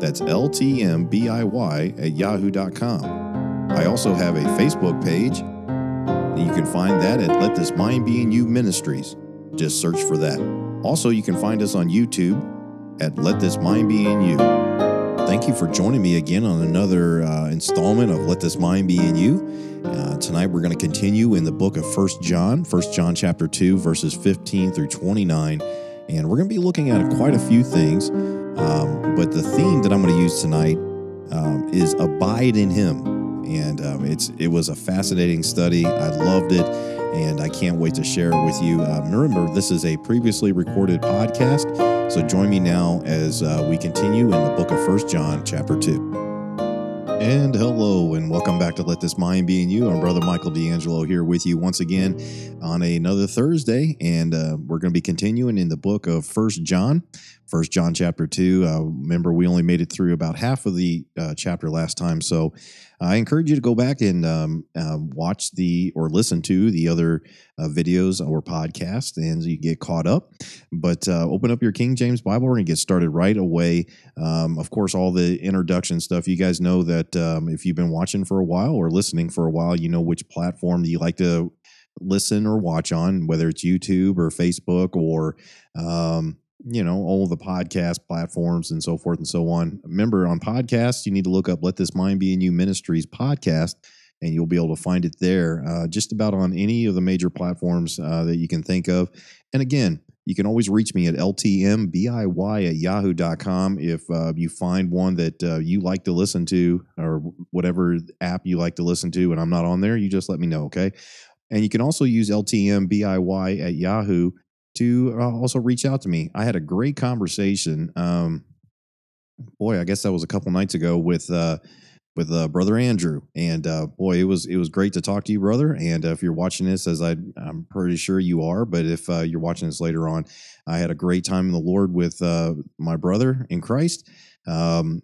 That's ltmbiy at yahoo.com. I also have a Facebook page. And you can find that at Let This Mind Be in You Ministries. Just search for that. Also, you can find us on YouTube at Let This Mind Be in You. Thank you for joining me again on another uh, installment of Let This Mind Be in You. Uh, tonight we're going to continue in the book of First John, First John chapter 2, verses 15 through 29. And we're going to be looking at quite a few things. Um, but the theme that I'm going to use tonight um, is abide in Him, and um, it's it was a fascinating study. I loved it, and I can't wait to share it with you. Um, remember, this is a previously recorded podcast, so join me now as uh, we continue in the book of First John, chapter two. And hello, and welcome back to Let This Mind Be in You. I'm Brother Michael D'Angelo here with you once again on another Thursday, and uh, we're going to be continuing in the book of First John, First John chapter two. Uh, remember, we only made it through about half of the uh, chapter last time, so I encourage you to go back and um, uh, watch the or listen to the other uh, videos or podcast, and you get caught up. But uh, open up your King James Bible and get started right away. Um, of course, all the introduction stuff. You guys know that um, if you've been watching for a while or listening for a while, you know which platform you like to listen or watch on, whether it's YouTube or Facebook or um, you know, all the podcast platforms and so forth and so on. Remember, on podcasts, you need to look up Let This Mind Be in You Ministries podcast, and you'll be able to find it there uh, just about on any of the major platforms uh, that you can think of. And again, you can always reach me at ltmbiy at yahoo.com if uh, you find one that uh, you like to listen to or whatever app you like to listen to and I'm not on there, you just let me know, okay? And you can also use ltmbiy at yahoo to uh, also reach out to me. I had a great conversation. Um, boy, I guess that was a couple nights ago with uh, with uh, brother Andrew, and uh, boy, it was it was great to talk to you, brother. And uh, if you're watching this, as I I'm pretty sure you are, but if uh, you're watching this later on, I had a great time in the Lord with my brother in Christ. Um,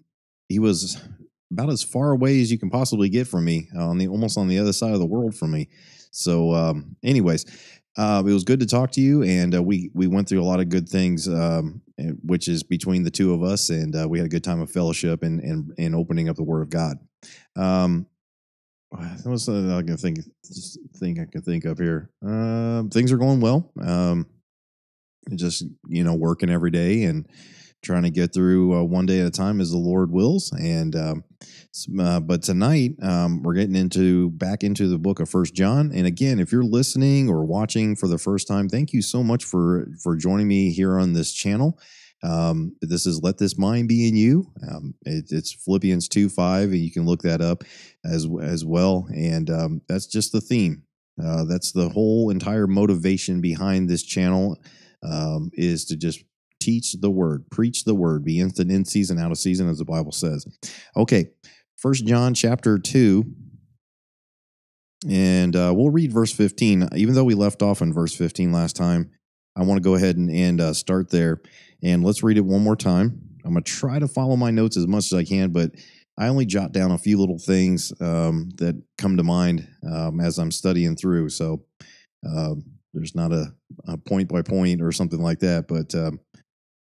he was about as far away as you can possibly get from me, on the almost on the other side of the world from me. So, um, anyways, uh, it was good to talk to you, and uh, we we went through a lot of good things, um, which is between the two of us, and uh, we had a good time of fellowship and and, and opening up the Word of God. Um, that I can think I can think of here. Um, things are going well. Um, just you know, working every day and trying to get through uh, one day at a time as the Lord wills. And um, uh, but tonight um, we're getting into back into the book of First John. And again, if you're listening or watching for the first time, thank you so much for for joining me here on this channel. Um, this is let this mind be in you. Um, it, it's Philippians two five, and you can look that up as as well. And um, that's just the theme. Uh, that's the whole entire motivation behind this channel um, is to just teach the word, preach the word, be instant in season, out of season, as the Bible says. Okay, First John chapter two, and uh, we'll read verse fifteen. Even though we left off in verse fifteen last time, I want to go ahead and, and uh, start there, and let's read it one more time. I'm going to try to follow my notes as much as I can, but I only jot down a few little things um, that come to mind um, as I'm studying through. So uh, there's not a, a, point by point or something like that, but um,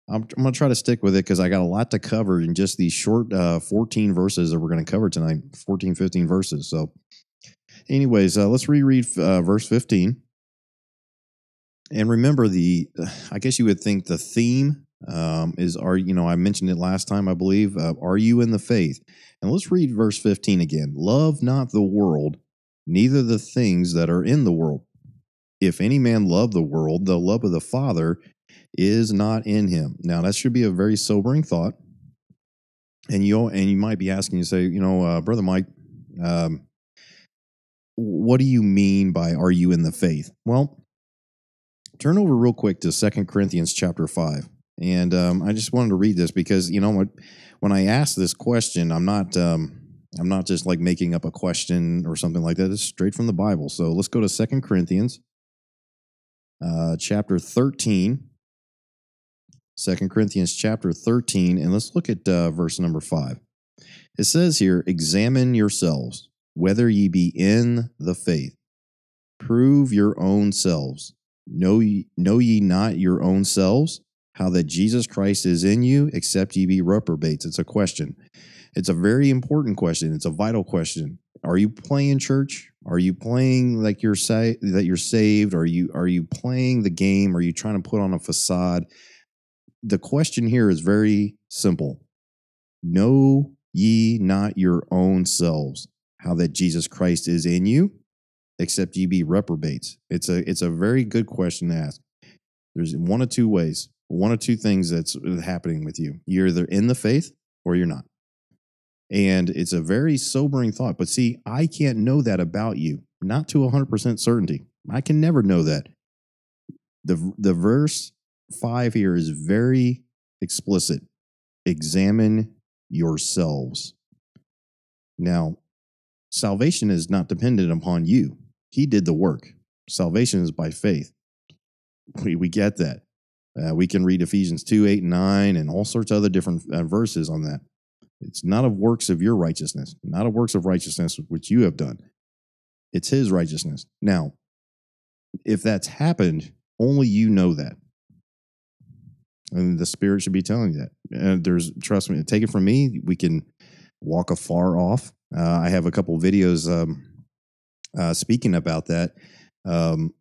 I'm, I'm going to try to stick with it because I got a lot to cover in just these short uh, 14 verses that we're going to cover tonight 14, 15 verses. So, anyways, uh, let's reread uh, verse 15. And remember, the I guess you would think the theme um, is are you know I mentioned it last time I believe uh, are you in the faith and let's read verse 15 again love not the world neither the things that are in the world if any man love the world the love of the father is not in him. Now that should be a very sobering thought. And you and you might be asking, you say, you know, uh, brother Mike, um, what do you mean by are you in the faith? Well, turn over real quick to Second Corinthians chapter five, and um, I just wanted to read this because you know when I ask this question, I'm not. Um, I'm not just like making up a question or something like that. It's straight from the Bible. So let's go to Second Corinthians uh, chapter 13. 2 Corinthians chapter 13, and let's look at uh, verse number 5. It says here, Examine yourselves, whether ye be in the faith. Prove your own selves. Know ye, know ye not your own selves, how that Jesus Christ is in you, except ye be reprobates? It's a question. It's a very important question. It's a vital question. Are you playing church? Are you playing like you're say that you're saved? Are you are you playing the game? Are you trying to put on a facade? The question here is very simple. Know ye not your own selves how that Jesus Christ is in you, except ye be reprobates? It's a it's a very good question to ask. There's one of two ways, one of two things that's happening with you. You're either in the faith or you're not. And it's a very sobering thought. But see, I can't know that about you, not to 100% certainty. I can never know that. The, the verse 5 here is very explicit. Examine yourselves. Now, salvation is not dependent upon you. He did the work. Salvation is by faith. We, we get that. Uh, we can read Ephesians 2, 8, and 9, and all sorts of other different uh, verses on that. It's not of works of your righteousness, not of works of righteousness which you have done. It's his righteousness. Now, if that's happened, only you know that. And the Spirit should be telling you that. And there's, trust me, take it from me, we can walk afar off. Uh, I have a couple videos um, uh, speaking about that um,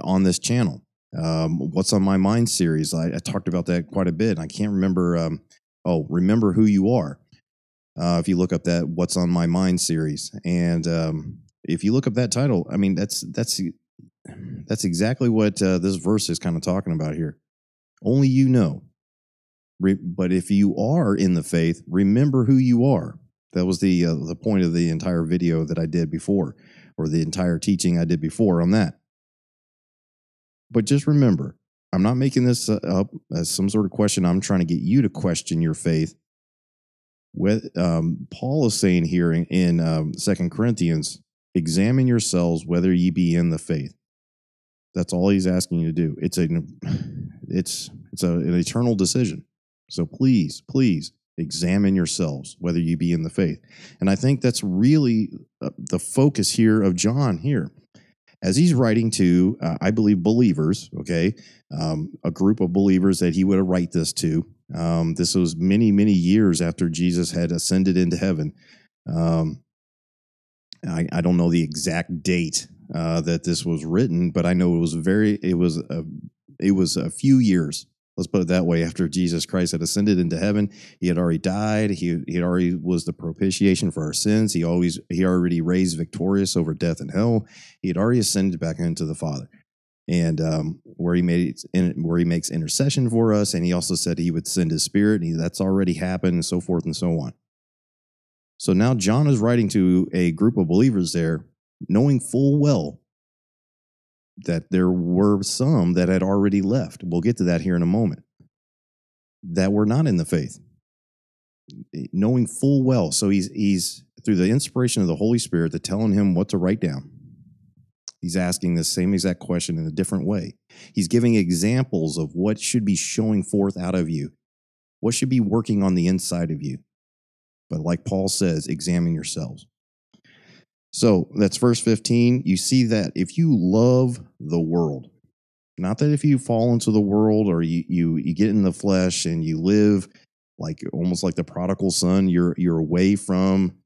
on this channel. Um, What's on My Mind series, I, I, talked about that quite a bit. I can't remember um, oh, remember who you are. Uh, if you look up that "What's on My Mind" series, and um, if you look up that title, I mean that's that's that's exactly what uh, this verse is kind of talking about here. Only you know. Re- but if you are in the faith, remember who you are. That was the uh, the point of the entire video that I did before, or the entire teaching I did before on that. But just remember, I'm not making this uh, up as some sort of question. I'm trying to get you to question your faith. With um, Paul is saying here in, in um, Second Corinthians, examine yourselves whether ye be in the faith. That's all he's asking you to do. It's a it's it's a, an eternal decision. So please, please examine yourselves whether you be in the faith. And I think that's really uh, the focus here of John here as he's writing to, uh, I believe, believers, okay, um, a group of believers that he would write this to. Um, this was many, many years after Jesus had ascended into heaven. Um, I, I, don't know the exact date uh, that this was written, but I know it was very, it was a, it was a few years let's put it that way after jesus christ had ascended into heaven. He had already died. He, he already was the propitiation for our sins. He always he already raised victorious over death and hell. He had already ascended back into the father. And um, where he made where he makes intercession for us and he also said he would send his spirit and he, that's already happened and so forth and so on. So now john is writing to a group of believers there knowing full well that there were some that had already left. We'll get to that here in a moment. That were not in the faith, eh, knowing full well. So he's he's through the inspiration of the Holy Spirit, to telling him what to write down. He's asking the same exact question in a different way. He's giving examples of what should be showing forth out of you, what should be working on the inside of you. But like Paul says, examine yourselves. So that's verse 15. You see that if you love the world, not that if you fall into the world or you, you, you get in the flesh and you live like almost like the prodigal son, you're, you're away from,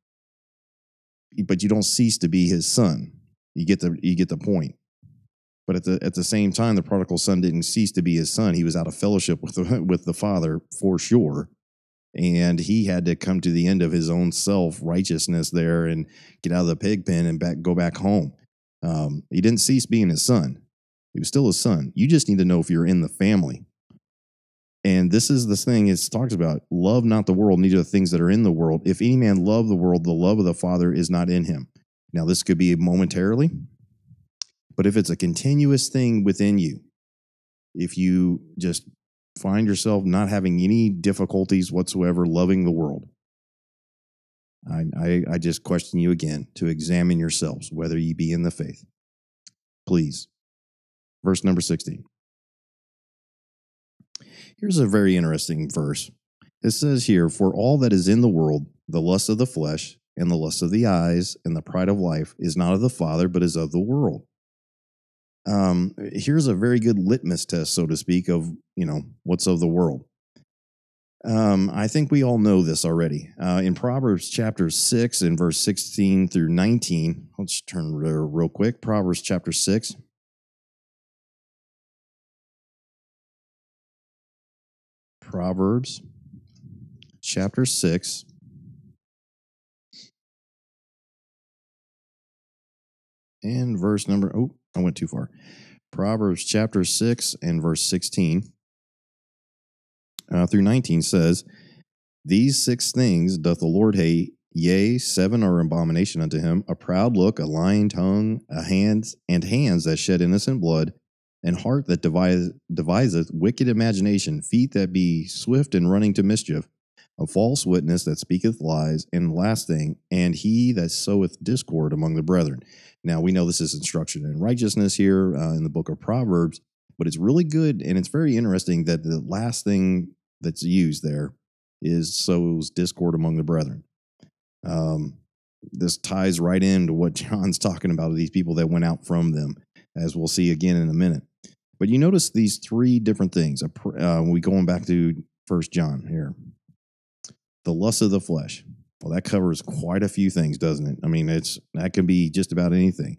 but you don't cease to be his son. You get the, you get the point. But at the, at the same time, the prodigal son didn't cease to be his son. He was out of fellowship with the, with the father for sure and he had to come to the end of his own self righteousness there and get out of the pig pen and back go back home. Um, he didn't cease being his son; he was still his son. You just need to know if you're in the family. And this is the thing it talks about: love not the world, neither the things that are in the world. If any man love the world, the love of the Father is not in him. Now, this could be momentarily, but if it's a continuous thing within you, if you just find yourself not having any difficulties whatsoever loving the world. I, I, I just question you again to examine yourselves whether ye be in the faith. Please. Verse number 16. Here's a very interesting verse. It says here, For all that is in the world, the lust of the flesh, and the lust of the eyes, and the pride of life, is not of the Father, but is of the world. Um, here's a very good litmus test, so to speak, of you know what's of the world. Um, I think we all know this already. Uh, in Proverbs chapter 6 and verse 16 through 19, let's turn there real quick. Proverbs chapter 6. Proverbs chapter 6. And verse number, oh, I went too far. Proverbs chapter 6 and verse 16 uh, through 19 says, These six things doth the Lord hate, yea, seven are abomination unto him a proud look, a lying tongue, a hands, and hands that shed innocent blood, and heart that devise, deviseth wicked imagination, feet that be swift in running to mischief, a false witness that speaketh lies, and last thing, and he that soweth discord among the brethren. Now, we know this is instruction in righteousness here uh, in the book of Proverbs, but it's really good and it's very interesting that the last thing that's used there is sows discord among the brethren. Um, this ties right into what John's talking about these people that went out from them, as we'll see again in a minute. But you notice these three different things. Uh, we going back to First John here, the lust of the flesh. Well, that covers quite a few things, doesn't it? I mean, it's that can be just about anything.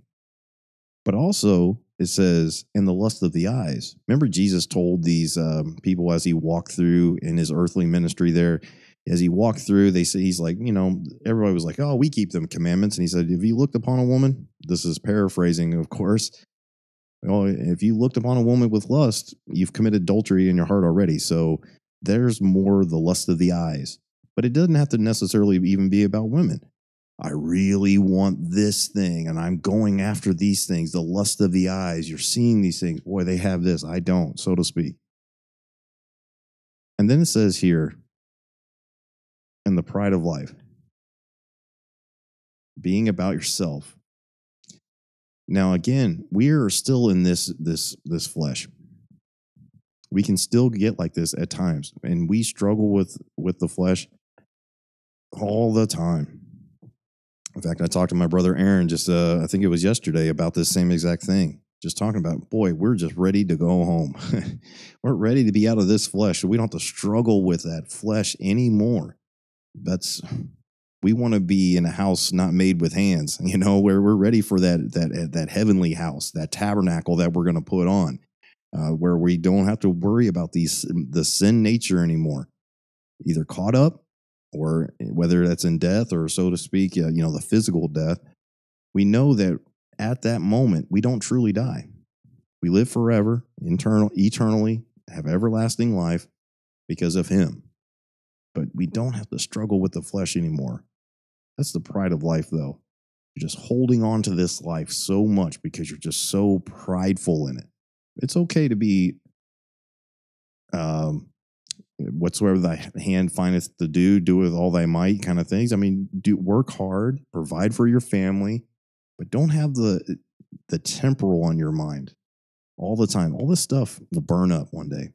But also, it says, "In the lust of the eyes." Remember, Jesus told these um, people as he walked through in his earthly ministry there. As he walked through, they said he's like, you know, everybody was like, "Oh, we keep them commandments," and he said, "If you looked upon a woman, this is paraphrasing, of course. Well, if you looked upon a woman with lust, you've committed adultery in your heart already. So there's more the lust of the eyes." But it doesn't have to necessarily even be about women. I really want this thing and I'm going after these things, the lust of the eyes. You're seeing these things. Boy, they have this. I don't, so to speak. And then it says here, and the pride of life, being about yourself. Now, again, we are still in this this this flesh. We can still get like this at times, and we struggle with with the flesh all the time. In fact, I talked to my brother Aaron just, uh, I think it was yesterday, about this same exact thing. Just talking about, boy, we're just ready to go home. we're ready to be out of this flesh. We don't have to struggle with that flesh anymore. That's we want to be in a house not made with hands, you know, where we're ready for that that that heavenly house, that tabernacle that we're going to put on, uh, where we don't have to worry about these the sin nature anymore. Either caught up or whether that's in death or so to speak, you know, the physical death, we know that at that moment we don't truly die. We live forever, internal, eternally, have everlasting life because of Him. But we don't have to struggle with the flesh anymore. That's the pride of life, though. You're just holding on to this life so much because you're just so prideful in it. It's okay to be um, whatsoever thy hand findeth to do, do with all thy might, kind of things. I mean, do work hard, provide for your family, but don't have the the temporal on your mind all the time. All this stuff will burn up one day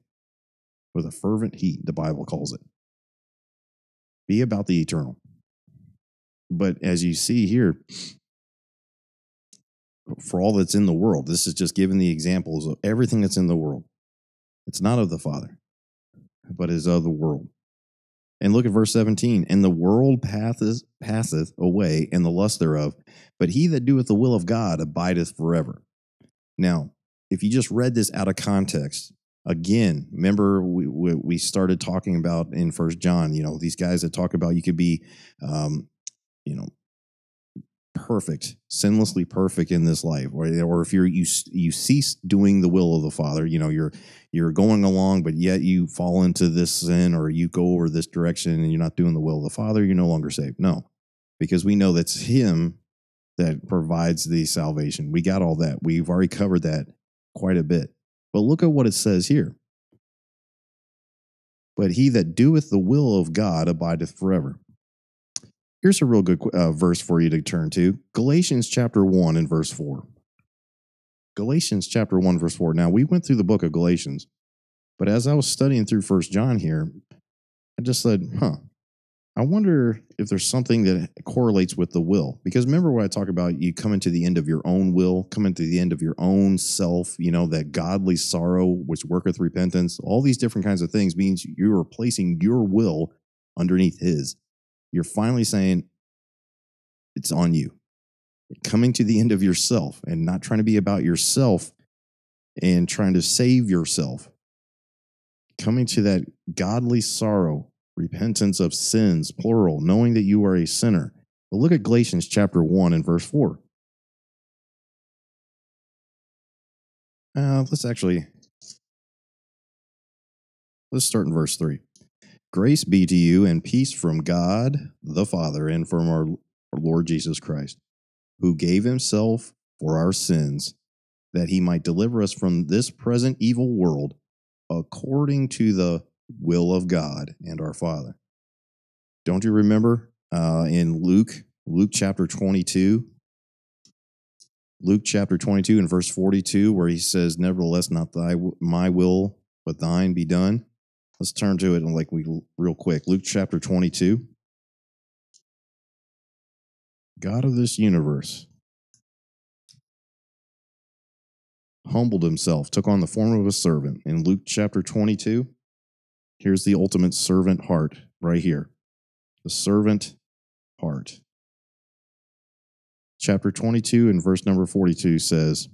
with a fervent heat, the Bible calls it. Be about the eternal. But as you see here, for all that's in the world, this is just giving the examples of everything that's in the world. It's not of the Father but is of the world. And look at verse 17. And the world passeth, passeth away, and the lust thereof, but he that doeth the will of God abideth forever. Now, if you just read this out of context, again, remember we, we started talking about in First John, you know, these guys that talk about you could be, um, you know, perfect, sinlessly perfect in this life, or, or if you're you you cease doing the will of the Father, you know you're you're going along, but yet you fall into this sin, or you go over this direction, and you're not doing the will of the Father, you're no longer saved. No, because we know that's Him that provides the salvation. We got all that. We've already covered that quite a bit. But look at what it says here. But he that doeth the will of God abideth forever. Here's a real good uh, verse for you to turn to Galatians chapter 1 and verse 4. Galatians chapter 1, verse 4. Now, we went through the book of Galatians, but as I was studying through First John here, I just said, huh, I wonder if there's something that correlates with the will. Because remember what I talked about, you coming to the end of your own will, coming to the end of your own self, you know, that godly sorrow which worketh repentance, all these different kinds of things means you're placing your will underneath his you're finally saying it's on you. Coming to the end of yourself and not trying to be about yourself and trying to save yourself. Coming to that godly sorrow, repentance of sins, plural, knowing that you are a sinner. But look at Galatians chapter 1 and verse 4. Uh, let's actually let's start in verse 3 Grace be to you and peace from God the Father and from our Lord Jesus Christ, who gave himself for our sins that he might deliver us from this present evil world according to the will of God and our Father. Don't you remember uh, in Luke, Luke chapter 22? Luke chapter 22 and verse 42, where he says, Nevertheless, not thy, my will, but thine be done. Let's turn to it and like we real quick. Luke chapter 22. God of this universe humbled himself, took on the form of a servant. In Luke chapter 22, here's the ultimate servant heart right here. The servant heart. Chapter 22 and verse number 42 says,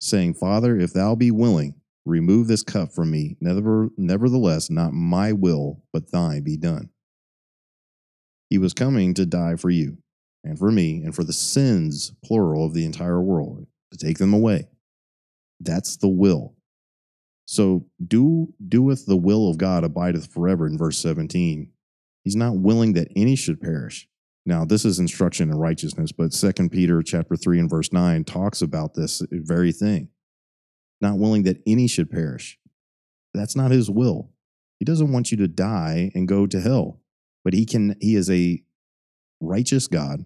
saying, Father, if thou be willing, Remove this cup from me. Never, nevertheless, not my will, but thine be done. He was coming to die for you and for me and for the sins, plural, of the entire world, to take them away. That's the will. So do doeth the will of God abideth forever in verse 17. He's not willing that any should perish. Now, this is instruction in righteousness, but Second Peter chapter 3 and verse 9 talks about this very thing not willing that any should perish. That's not his will. He doesn't want you to die and go to hell, but he can he is a righteous God.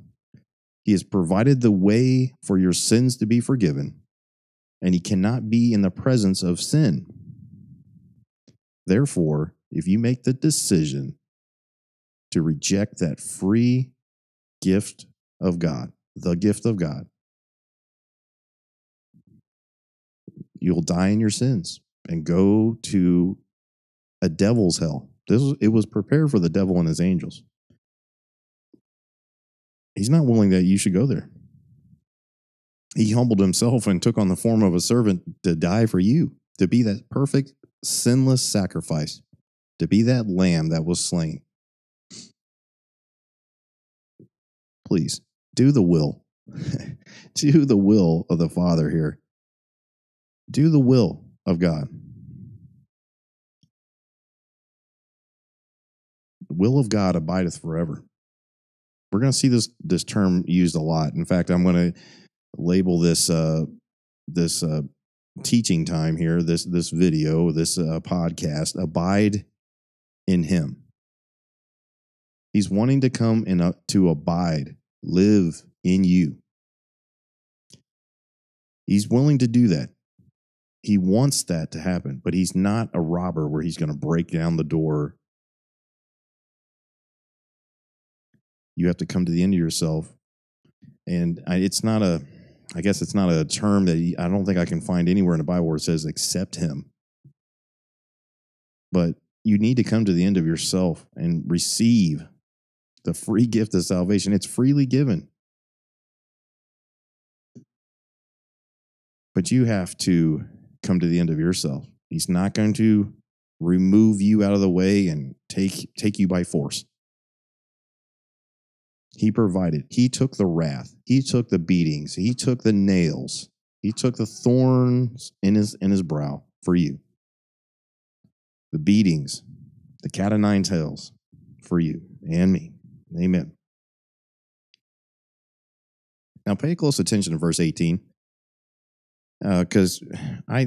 He has provided the way for your sins to be forgiven, and he cannot be in the presence of sin. Therefore, if you make the decision to reject that free gift of God, the gift of God, you'll die in your sins and go to a devil's hell. This was, it was prepared for the devil and his angels. He's not willing that you should go there. He humbled himself and took on the form of a servant to die for you, to be that perfect, sinless sacrifice, to be that lamb that was slain. Please do the will. do the will of the Father here. Do the will of God. The will of God abideth forever. We're going to see this this term used a lot. In fact, I'm going to label this uh, this uh, teaching time here, this this video, this uh, podcast, abide in Him. He's wanting to come and uh, to abide, live in you. He's willing to do that he wants that to happen, but he's not a robber where he's going to break down the door. You have to come to the end of yourself. And I, it's not a, I guess it's not a term that he, I don't think I can find anywhere in the Bible where it says accept him. But you need to come to the end of yourself and receive the free gift of salvation. It's freely given. But you have to come to the end of yourself. He's not going to remove you out of the way and take take you by force. He provided. He took the wrath. He took the beatings. He took the nails. He took the thorns in his in his brow for you. The beatings, the cat of nine tails for you and me. Amen. Now pay close attention to verse 18 because uh, I,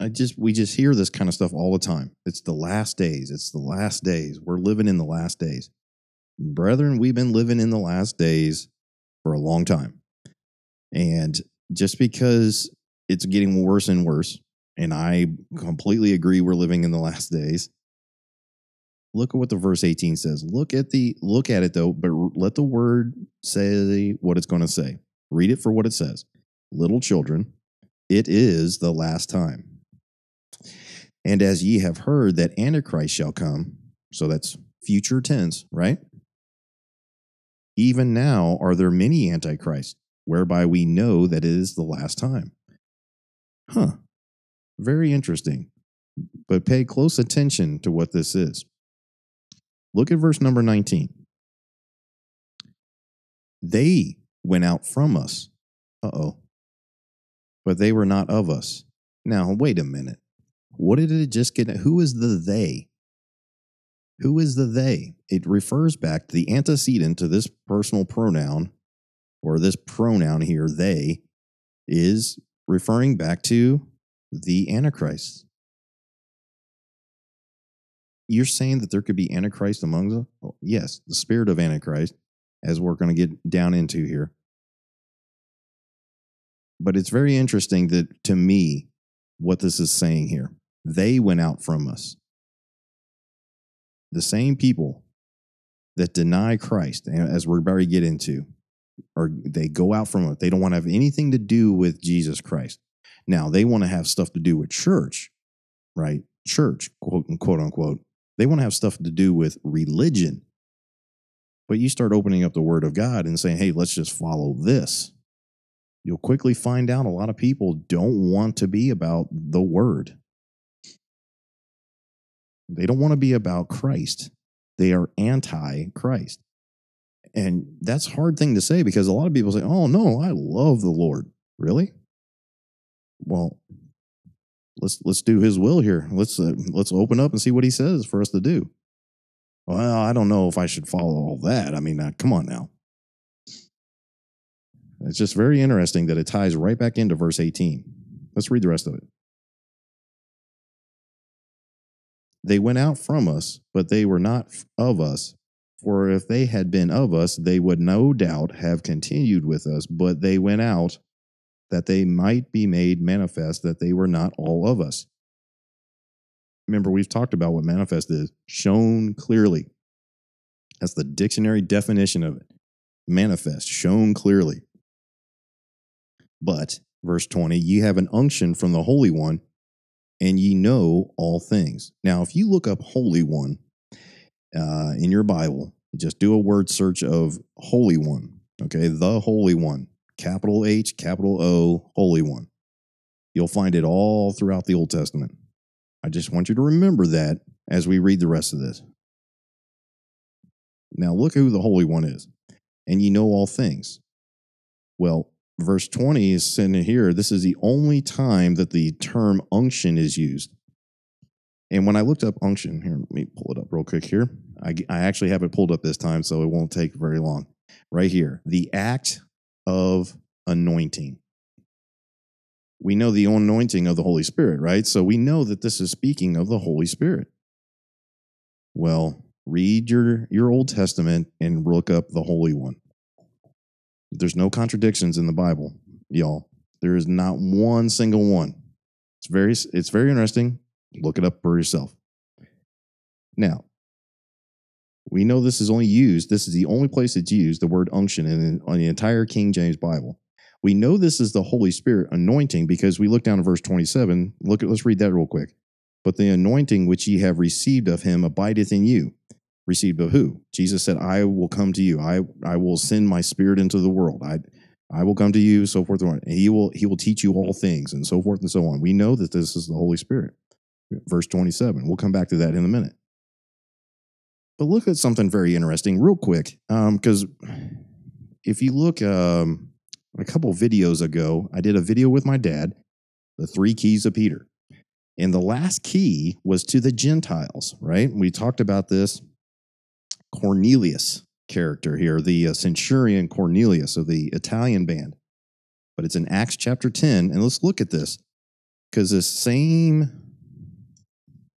I just we just hear this kind of stuff all the time. It's the last days. It's the last days. We're living in the last days. brethren, we've been living in the last days for a long time. And just because it's getting worse and worse, and I completely agree we're living in the last days. Look at what the verse 18 says. Look at the look at it though, but let the word say what it's going to say. Read it for what it says. Little children, it is the last time. And as ye have heard that Antichrist shall come, so that's future tense, right? Even now are there many antichrists, whereby we know that it is the last time. Huh. Very interesting. But pay close attention to what this is. Look at verse number 19. They went out from us. Uh oh. But they were not of us. Now, wait a minute. What did it just get? Who is the they? Who is the they? It refers back to the antecedent to this personal pronoun, or this pronoun here, they, is referring back to the Antichrist. You're saying that there could be Antichrist among? Oh, yes, the spirit of Antichrist, as we're going to get down into here. But it's very interesting that to me, what this is saying here. They went out from us. The same people that deny Christ, as we're about to get into, or they go out from it. They don't want to have anything to do with Jesus Christ. Now, they want to have stuff to do with church, right? Church, quote, unquote unquote. They want to have stuff to do with religion. But you start opening up the word of God and saying, hey, let's just follow this. You'll quickly find out a lot of people don't want to be about the word. They don't want to be about Christ. They are anti Christ. And that's a hard thing to say because a lot of people say, oh, no, I love the Lord. Really? well, let's let's do His will here. Let's uh, let's open up and see what He says for us to do. Well, I don't know if I should follow all that. I mean, uh, come on now. It's just very interesting that it ties right back into verse 18. Let's read the rest of it. They went out from us, but they were not of us. For if they had been of us, they would no doubt have continued with us, but they went out that they might be made manifest that they were not all of us. Remember, we've talked about what manifest is shown clearly. That's the dictionary definition of it. Manifest, shown clearly. But, verse 20, ye have an unction from the Holy One, and ye know all things. Now, if you look up Holy One uh, in your Bible, just do a word search of Holy One, okay, the Holy One capital H, capital O, Holy One. You'll find it all throughout the Old Testament. I just want you to remember that as we read the rest of this. Now, look who the Holy One is. And ye know all things. Well, verse 20 is sitting here. This is the only time that the term unction is used. And when I looked up unction, here, let me pull it up real quick here. I, I actually have it pulled up this time, so it won't take very long. Right here, the act of anointing. We know the anointing of the Holy Spirit, right? So we know that this is speaking of the Holy Spirit. Well, read your, your Old Testament and look up the Holy One. There's no contradictions in the Bible, y'all. There is not one single one. It's very it's very interesting. Look it up for yourself. Now, we know this is only used, this is the only place it's used, the word unction in, on the entire King James Bible. We know this is the Holy Spirit anointing because we look down to verse 27. Look at let's read that real quick. But the anointing which ye have received of him abideth in you. Received of who? Jesus said, I will come to you. I, I will send my spirit into the world. I I will come to you, so forth and on. he will he will teach you all things, and so forth and so on. We know that this is the Holy Spirit. Verse 27. We'll come back to that in a minute. But look at something very interesting, real quick, because um, if you look um, a couple videos ago, I did a video with my dad, the three keys of Peter. And the last key was to the Gentiles, right? We talked about this Cornelius character here, the uh, centurion Cornelius of the Italian band. But it's in Acts chapter 10. And let's look at this because the same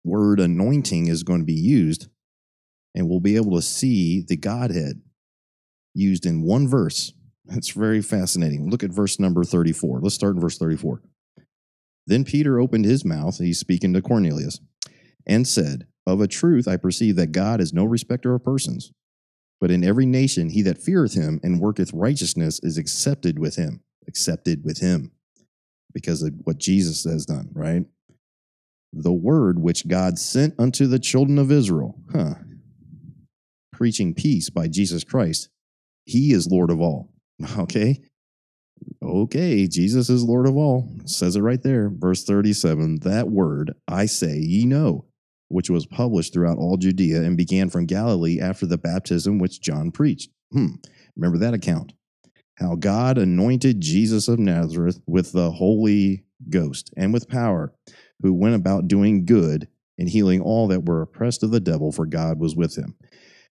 word anointing is going to be used and we'll be able to see the Godhead used in one verse. It's very fascinating. Look at verse number 34. Let's start in verse 34. Then Peter opened his mouth, he's speaking to Cornelius, and said, Of a truth I perceive that God is no respecter of persons, but in every nation he that feareth him and worketh righteousness is accepted with him, accepted with him, because of what Jesus has done, right? The word which God sent unto the children of Israel, huh? Preaching peace by Jesus Christ, he is Lord of all. Okay. Okay, Jesus is Lord of all. Says it right there. Verse 37 That word I say ye know, which was published throughout all Judea and began from Galilee after the baptism which John preached. Hmm. Remember that account. How God anointed Jesus of Nazareth with the Holy Ghost and with power, who went about doing good and healing all that were oppressed of the devil, for God was with him.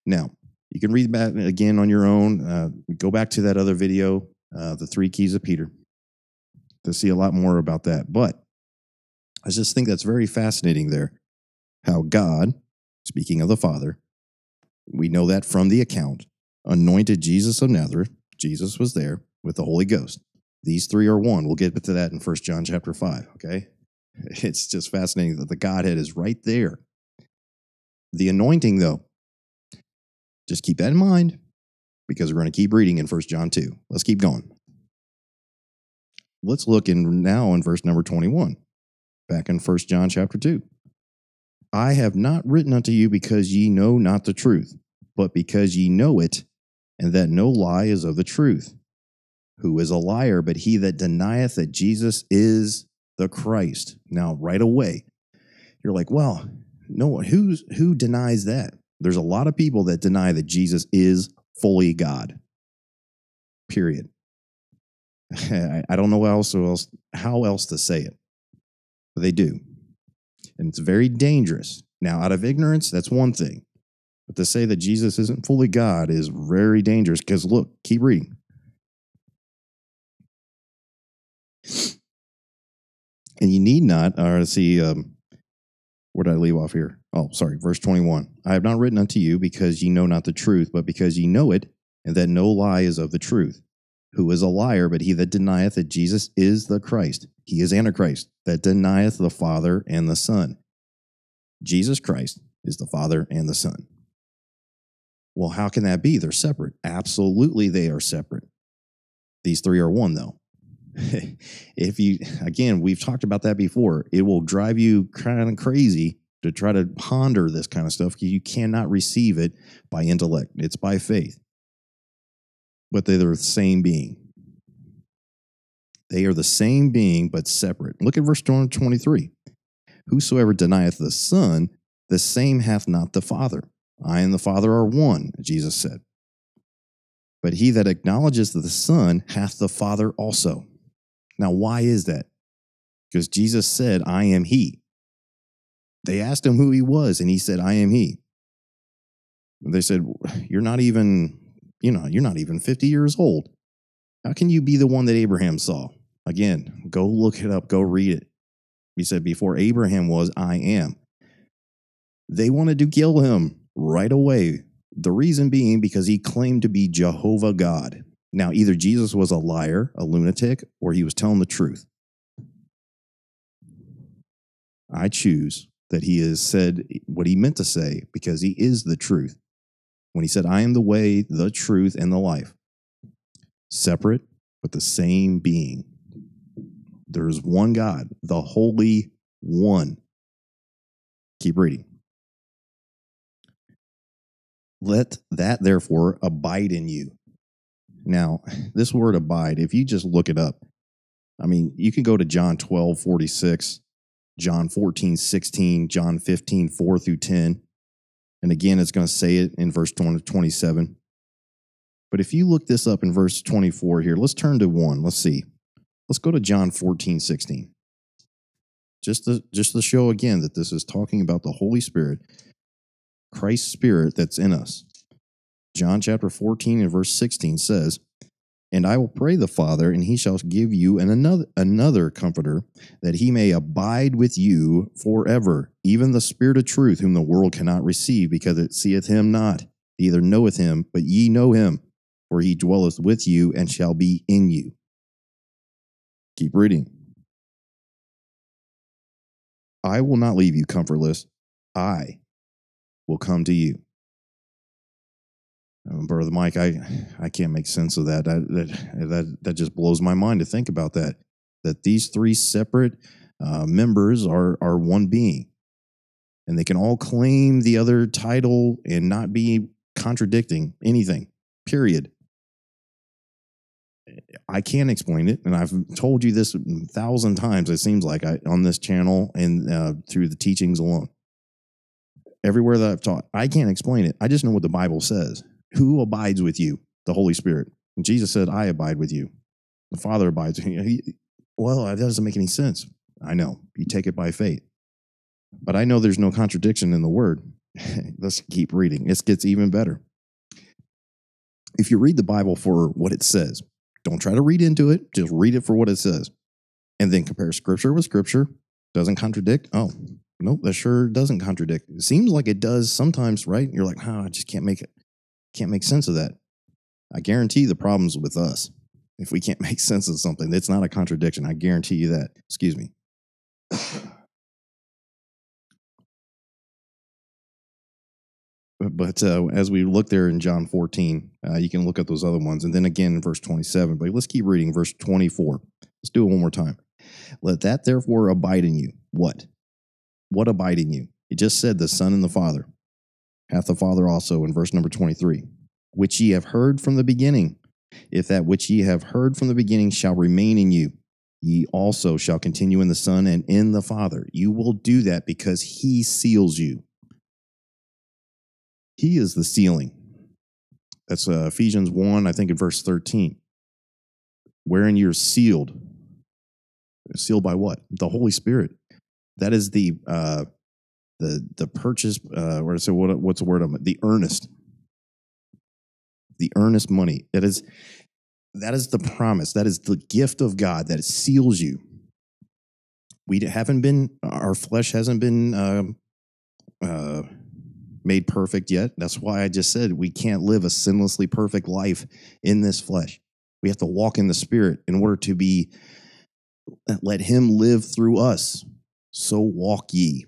Now, you can read that again on your own. Uh, go back to that other video, uh, The Three Keys of Peter, to see a lot more about that. But I just think that's very fascinating there. How God, speaking of the Father, we know that from the account, anointed Jesus of Nazareth. Jesus was there with the Holy Ghost. These three are one. We'll get to that in First John chapter 5, okay? It's just fascinating that the Godhead is right there. The anointing, though, just keep that in mind because we're going to keep reading in 1 John 2. Let's keep going. Let's look in now in verse number 21, back in 1 John chapter 2. I have not written unto you because ye know not the truth, but because ye know it, and that no lie is of the truth. Who is a liar but he that denieth that Jesus is the Christ? Now, right away, you're like, well, no, one who's who denies that? There's a lot of people that deny that Jesus is fully God. Period. I don't know how else, how else to say it. But they do. And it's very dangerous. Now, out of ignorance, that's one thing. But to say that Jesus isn't fully God is very dangerous because look, keep reading. And you need not, or see, um, where did I leave off here? Oh, sorry, verse 21. I have not written unto you because ye know not the truth, but because ye know it, and that no lie is of the truth. Who is a liar, but he that denieth that Jesus is the Christ? He is Antichrist, that denieth the Father and the Son. Jesus Christ is the Father and the Son. Well, how can that be? They're separate. Absolutely, they are separate. These three are one, though. if you, again, we've talked about that before, it will drive you kind of crazy to try to ponder this kind of stuff because you cannot receive it by intellect. It's by faith. But they're the same being. They are the same being, but separate. Look at verse 23. Whosoever denieth the Son, the same hath not the Father. I and the Father are one, Jesus said. But he that acknowledges the Son hath the Father also. Now, why is that? Because Jesus said, I am he. They asked him who he was, and he said, I am he. They said, You're not even, you know, you're not even 50 years old. How can you be the one that Abraham saw? Again, go look it up, go read it. He said, Before Abraham was, I am. They wanted to kill him right away. The reason being because he claimed to be Jehovah God. Now, either Jesus was a liar, a lunatic, or he was telling the truth. I choose that he has said what he meant to say because he is the truth. When he said, I am the way, the truth, and the life, separate but the same being. There is one God, the Holy One. Keep reading. Let that therefore abide in you. Now, this word abide, if you just look it up, I mean, you can go to John 12, 46 John 14, 16, John 15, 4 through 10. And again, it's going to say it in verse 20, 27. But if you look this up in verse 24 here, let's turn to one. Let's see. Let's go to John 14, 16. Just to, just to show again that this is talking about the Holy Spirit, Christ's Spirit that's in us. John chapter 14 and verse 16 says, And I will pray the Father, and he shall give you an another, another comforter, that he may abide with you forever, even the Spirit of truth, whom the world cannot receive, because it seeth him not, neither knoweth him, but ye know him, for he dwelleth with you and shall be in you. Keep reading. I will not leave you comfortless. I will come to you. Um, Brother Mike, I, I can't make sense of that. That, that. that that just blows my mind to think about that. That these three separate uh, members are are one being, and they can all claim the other title and not be contradicting anything. Period. I can't explain it, and I've told you this a thousand times. It seems like I, on this channel and uh, through the teachings alone, everywhere that I've taught, I can't explain it. I just know what the Bible says who abides with you? The Holy Spirit. And Jesus said, I abide with you. The Father abides with you. He, well, that doesn't make any sense. I know. You take it by faith. But I know there's no contradiction in the word. Let's keep reading. It gets even better. If you read the Bible for what it says, don't try to read into it, just read it for what it says. And then compare scripture with scripture. Doesn't contradict. Oh, nope, that sure doesn't contradict. It seems like it does sometimes, right? You're like, oh, I just can't make it can't make sense of that. I guarantee the problem's with us. If we can't make sense of something, it's not a contradiction. I guarantee you that. Excuse me. but uh, as we look there in John 14, uh, you can look at those other ones. And then again in verse 27. But let's keep reading verse 24. Let's do it one more time. Let that therefore abide in you. What? What abide in you? He just said the Son and the Father hath the Father also in verse number 23, which ye have heard from the beginning. If that which ye have heard from the beginning shall remain in you, ye also shall continue in the Son and in the Father. You will do that because he seals you. He is the sealing. That's uh, Ephesians 1, I think in verse 13. Wherein you're sealed. Sealed by what? The Holy Spirit. That is the uh, the the purchase uh or so what what's the word it? The earnest. The earnest money. That is that is the promise. That is the gift of God that seals you. We haven't been our flesh hasn't been um, uh, made perfect yet. That's why I just said we can't live a sinlessly perfect life in this flesh. We have to walk in the spirit in order to be let him live through us. So walk ye.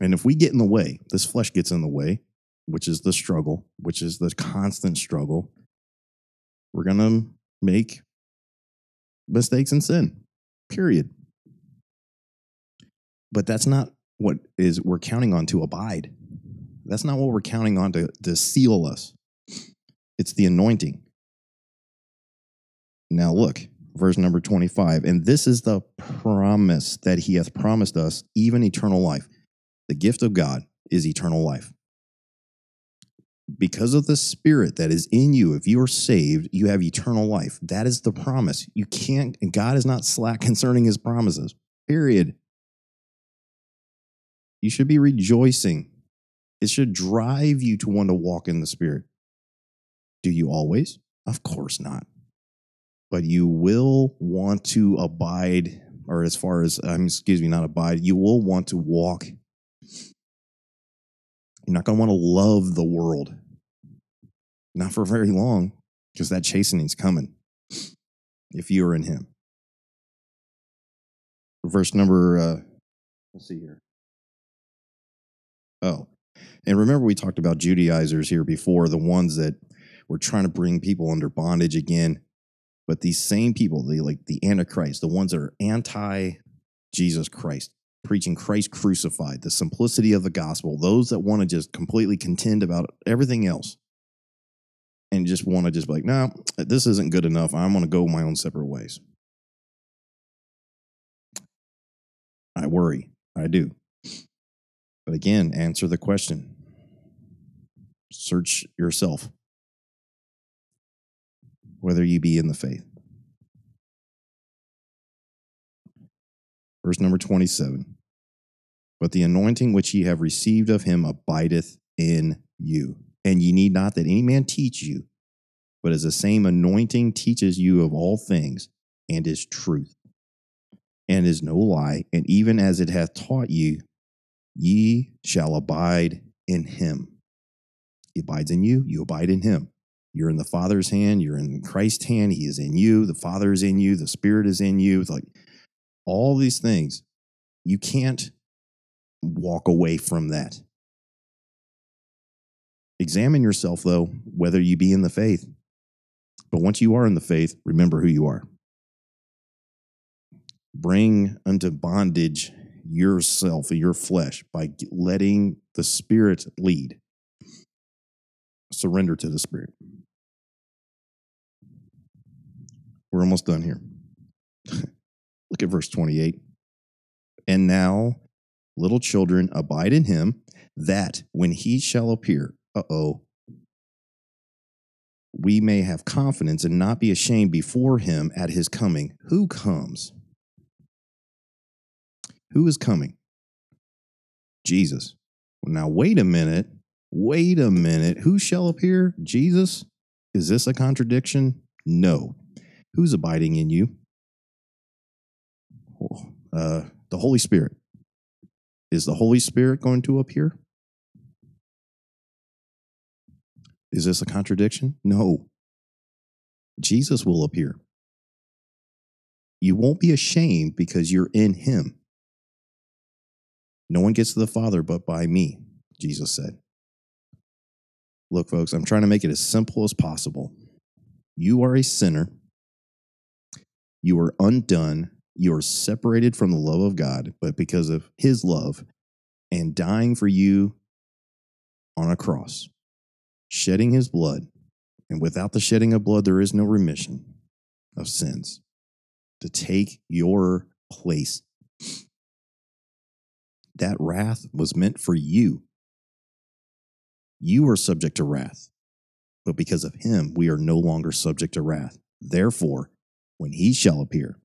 And if we get in the way, this flesh gets in the way, which is the struggle, which is the constant struggle, we're going to make mistakes and sin, period. But that's not what is we're counting on to abide. That's not what we're counting on to, to seal us. It's the anointing. Now look, verse number 25. And this is the promise that he hath promised us, even eternal life. The gift of God is eternal life. Because of the spirit that is in you, if you are saved, you have eternal life. That is the promise. You can't, God is not slack concerning his promises, period. You should be rejoicing. It should drive you to want to walk in the spirit. Do you always? Of course not. But you will want to abide, or as far as, um, excuse me, not abide, you will want to walk you're not going to want to love the world. Not for very long, because that chastening's coming if you are in Him. Verse number, uh, let's see here. Oh, and remember we talked about Judaizers here before, the ones that were trying to bring people under bondage again. But these same people, the like the Antichrist, the ones that are anti Jesus Christ, preaching Christ crucified, the simplicity of the gospel, those that want to just completely contend about everything else and just want to just be like, no, this isn't good enough. I'm going to go my own separate ways. I worry. I do. But again, answer the question. Search yourself, whether you be in the faith. Verse number 27. But the anointing which ye have received of him abideth in you. And ye need not that any man teach you, but as the same anointing teaches you of all things, and is truth, and is no lie, and even as it hath taught you, ye shall abide in him. He abides in you, you abide in him. You're in the Father's hand, you're in Christ's hand, He is in you, the Father is in you, the Spirit is in you. It's like all these things. You can't walk away from that. Examine yourself, though, whether you be in the faith. But once you are in the faith, remember who you are. Bring unto bondage yourself, your flesh, by letting the Spirit lead. Surrender to the Spirit. We're almost done here. Look at verse 28. And now, little children, abide in him, that when he shall appear, uh oh, we may have confidence and not be ashamed before him at his coming. Who comes? Who is coming? Jesus. Now, wait a minute. Wait a minute. Who shall appear? Jesus? Is this a contradiction? No. Who's abiding in you? Uh, the Holy Spirit. Is the Holy Spirit going to appear? Is this a contradiction? No. Jesus will appear. You won't be ashamed because you're in Him. No one gets to the Father but by me, Jesus said. Look, folks, I'm trying to make it as simple as possible. You are a sinner. You are undone. You are separated from the love of God, but because of His love and dying for you on a cross, shedding his blood. And without the shedding of blood, there is no remission of sins to take your place. That wrath was meant for you. You are subject to wrath, but because of him, we are no longer subject to wrath. Therefore, when he shall appear,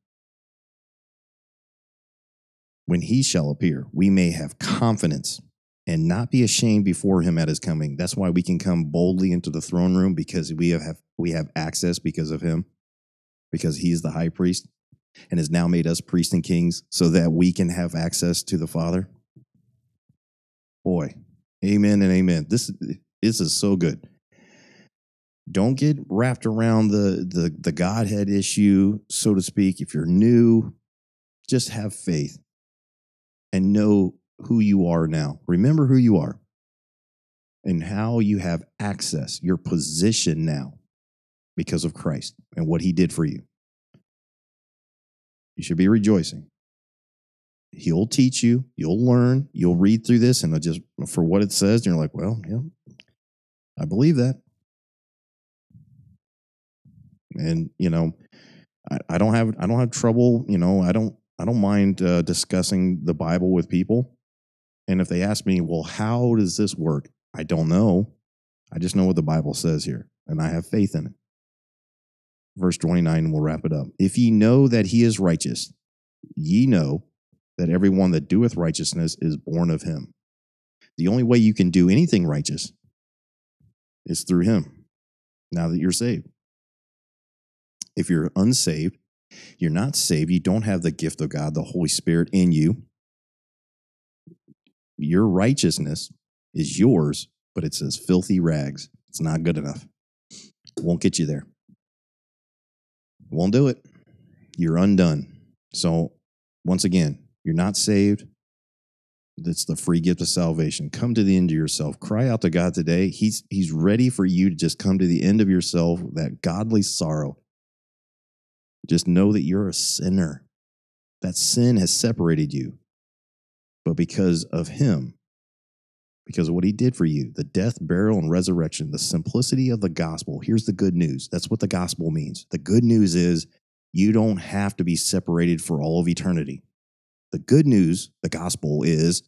when he shall appear, we may have confidence and not be ashamed before him at his coming. That's why we can come boldly into the throne room because we have we have access because of him, because he is the high priest and has now made us priests and kings so that we can have access to the Father. Boy, amen and amen. This this is so good. Don't get wrapped around the the the Godhead issue, so to speak. If you're new, just have faith and know who you are now. Remember who you are and how you have access, your position now because of Christ and what he did for you. You should be rejoicing. He'll teach you, you'll learn, you'll read through this and just for what it says, and you're like, well, yeah, I believe that. And, you know, I, I don't have I don't have trouble, you know, I don't I don't mind uh, discussing the Bible with people and if they ask me, well, how does this work? I don't know. I just know what the Bible says here, and I have faith in it. Verse 29, and we'll wrap it up. If ye know that he is righteous, ye know that everyone that doeth righteousness is born of him. The only way you can do anything righteous is through him, now that you're saved. If you're unsaved, you're not saved, you don't have the gift of God, the Holy Spirit in you, your righteousness is yours, but it says filthy rags. It's not good enough. won't get you there. won't do it. You're undone. So, once again, you're not saved. That's the free gift of salvation. Come to the end of yourself. Cry out to God today. He's He's ready for you to just come to the end of yourself, that godly sorrow. Just know that you're a sinner. That sin has separated you but because of him, because of what he did for you, the death, burial, and resurrection, the simplicity of the gospel. Here's the good news. That's what the gospel means. The good news is you don't have to be separated for all of eternity. The good news, the gospel is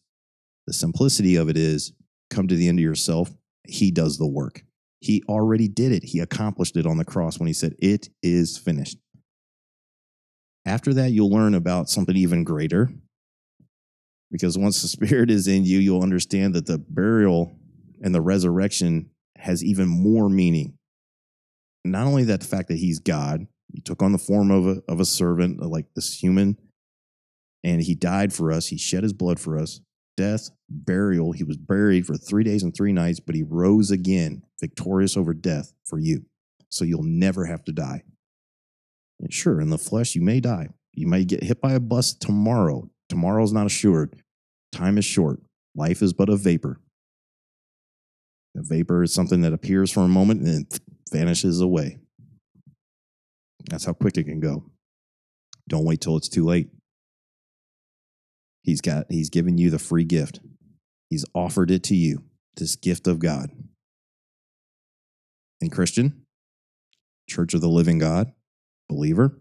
the simplicity of it is come to the end of yourself. He does the work. He already did it. He accomplished it on the cross when he said, It is finished. After that, you'll learn about something even greater, because once the Spirit is in you, you'll understand that the burial and the resurrection has even more meaning. not only that, the fact that he's God, he took on the form of a, of a servant, uh, like this human, and he died for us. He shed his blood for us. Death, burial. He was buried for three days and three nights, but he rose again, victorious over death for you. So you'll never have to die. Sure, in the flesh, you may die. You may get hit by a bus tomorrow. Tomorrow's not assured. Time is short. Life is but a vapor. A vapor is something that appears for a moment and then vanishes away. That's how quick it can go. Don't wait till it's too late. He's got he's given you the free gift. He's offered it to you, this gift of God. And Christian, Church of the Living God, believer,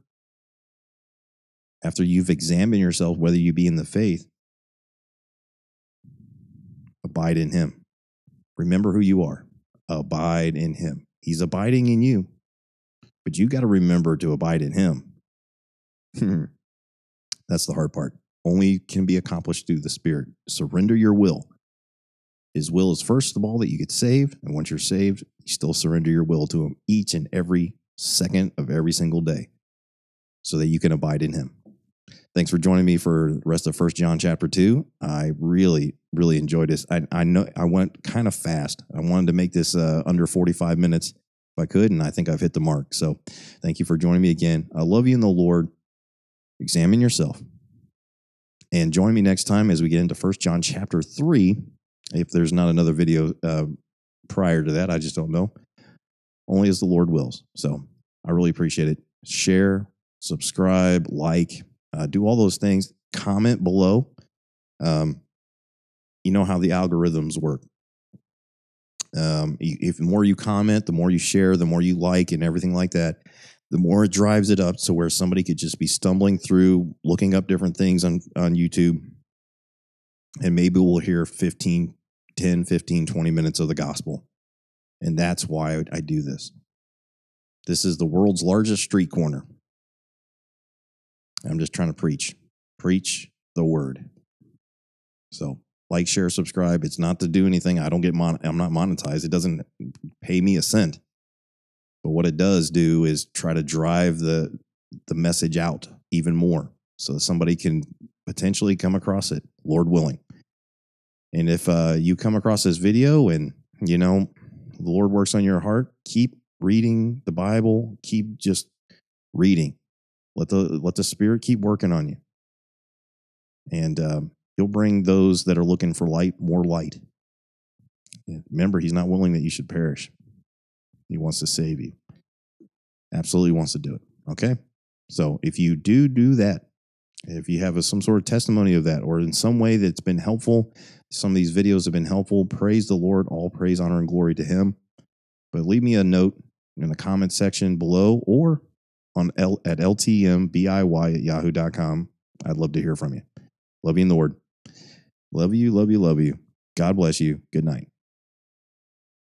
after you've examined yourself whether you be in the faith, abide in him. Remember who you are. Abide in him. He's abiding in you, but you got to remember to abide in him. That's the hard part. Only can be accomplished through the Spirit. Surrender your will. His will is first of all that you get saved. And once you're saved, you still surrender your will to Him each and every second of every single day so that you can abide in Him. Thanks for joining me for the rest of First John chapter 2. I really, really enjoyed this. I, I know I went kind of fast. I wanted to make this uh, under 45 minutes if I could, and I think I've hit the mark. So thank you for joining me again. I love you in the Lord. Examine yourself. And join me next time as we get into First John chapter 3. If there's not another video uh, prior to that, I just don't know. Only as the Lord wills. So I really appreciate it. Share, subscribe, like, uh, do all those things. Comment below. Um, you know how the algorithms work. Um, if the more you comment, the more you share, the more you like, and everything like that, the more it drives it up to where somebody could just be stumbling through, looking up different things on, on YouTube. And maybe we'll hear 15, 10, 15, 20 minutes of the gospel. And that's why I do this. This is the world's largest street corner. I'm just trying to preach, preach the word. So, like, share, subscribe. It's not to do anything. I don't get mon- I'm not monetized. It doesn't pay me a cent. But what it does do is try to drive the the message out even more so that somebody can potentially come across it, Lord willing. And if uh, you come across this video and you know the Lord works on your heart, keep reading the Bible, keep just reading. Let the let the Spirit keep working on you, and um, He'll bring those that are looking for light more light. remember, He's not willing that you should perish. He wants to save you. Absolutely wants to do it. Okay. So if you do do that, if you have a, some sort of testimony of that, or in some way that's been helpful, some of these videos have been helpful. Praise the Lord. All praise, honor, and glory to Him. But leave me a note in the comment section below or on L, at ltmbiy at yahoo.com. I'd love to hear from you. Love you in the Lord. Love you, love you, love you. God bless you. Good night.